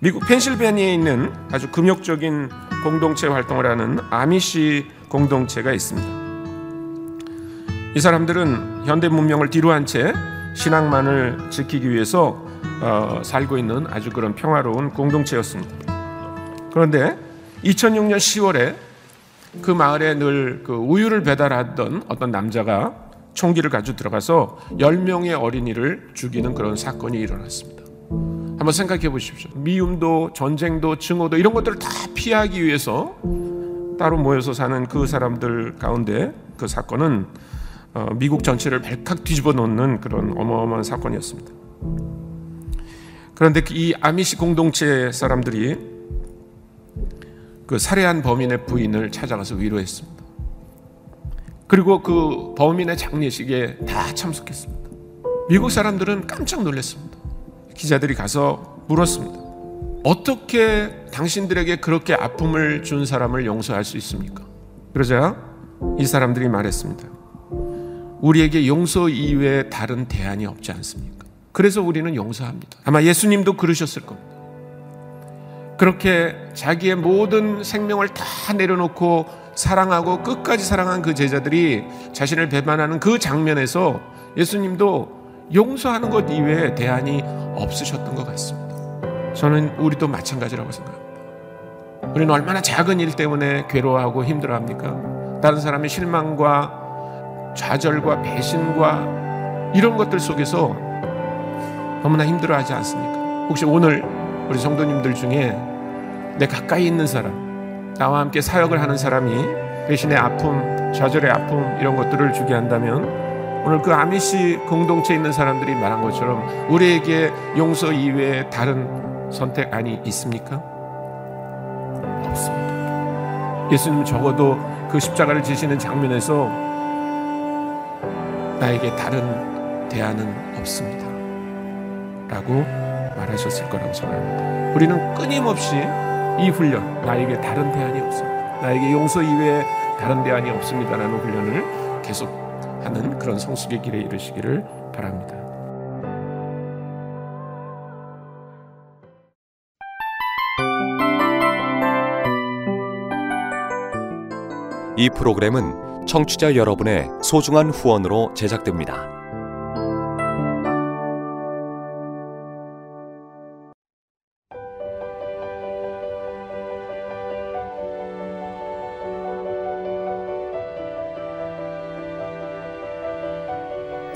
미국 펜실베니아에 있는 아주 금욕적인 공동체 활동을 하는 아미시 공동체가 있습니다. 이 사람들은 현대 문명을 뒤로한 채 신앙만을 지키기 위해서 어, 살고 있는 아주 그런 평화로운 공동체였습니다. 그런데 2006년 10월에 그 마을에 늘 그 우유를 배달하던 어떤 남자가 총기를 가지고 들어가서 10명의 어린이를 죽이는 그런 사건이 일어났습니다. 한번 생각해 보십시오. 미움도 전쟁도 증오도 이런 것들을 다 피하기 위해서 따로 모여서 사는 그 사람들 가운데 그 사건은 어, 미국 전체를 발칵 뒤집어 놓는 그런 어마어마한 사건이었습니다. 그런데 이 아미시 공동체 사람들이 그 살해한 범인의 부인을 찾아가서 위로했습니다. 그리고 그 범인의 장례식에 다 참석했습니다. 미국 사람들은 깜짝 놀랐습니다. 기자들이 가서 물었습니다. 어떻게 당신들에게 그렇게 아픔을 준 사람을 용서할 수 있습니까? 그러자 이 사람들이 말했습니다. 우리에게 용서 이외에 다른 대안이 없지 않습니까? 그래서 우리는 용서합니다. 아마 예수님도 그러셨을 겁니다. 그렇게 자기의 모든 생명을 다 내려놓고 사랑하고 끝까지 사랑한 그 제자들이 자신을 배반하는 그 장면에서 예수님도 용서하는 것 이외에 대안이 없으셨던 것 같습니다. 저는 우리도 마찬가지라고 생각합니다. 우리는 얼마나 작은 일 때문에 괴로워하고 힘들어합니까? 다른 사람의 실망과 좌절과 배신과 이런 것들 속에서 너무나 힘들어하지 않습니까? 혹시 오늘 우리 성도님들 중에 내 가까이 있는 사람, 나와 함께 사역을 하는 사람이 배신의 아픔, 좌절의 아픔 이런 것들을 주게 한다면 오늘 그 아미시 공동체에 있는 사람들이 말한 것처럼 우리에게 용서 이외에 다른 선택안이 있습니까? 없습니다. 예수님 적어도 그 십자가를 지시는 장면에서 나에게 다른 대안은 없습니다. 라고 말하셨을 거라고 생각합니다. 우리는 끊임없이 이 훈련, 나에게 다른 대안이 없습니다. 나에게 용서 이외에 다른 대안이 없습니다라는 훈련을 계속 하는 그런 성숙의 길에 이르시기를 바랍니다. 이 프로그램은 청취자 여러분의 소중한 후원으로 제작됩니다.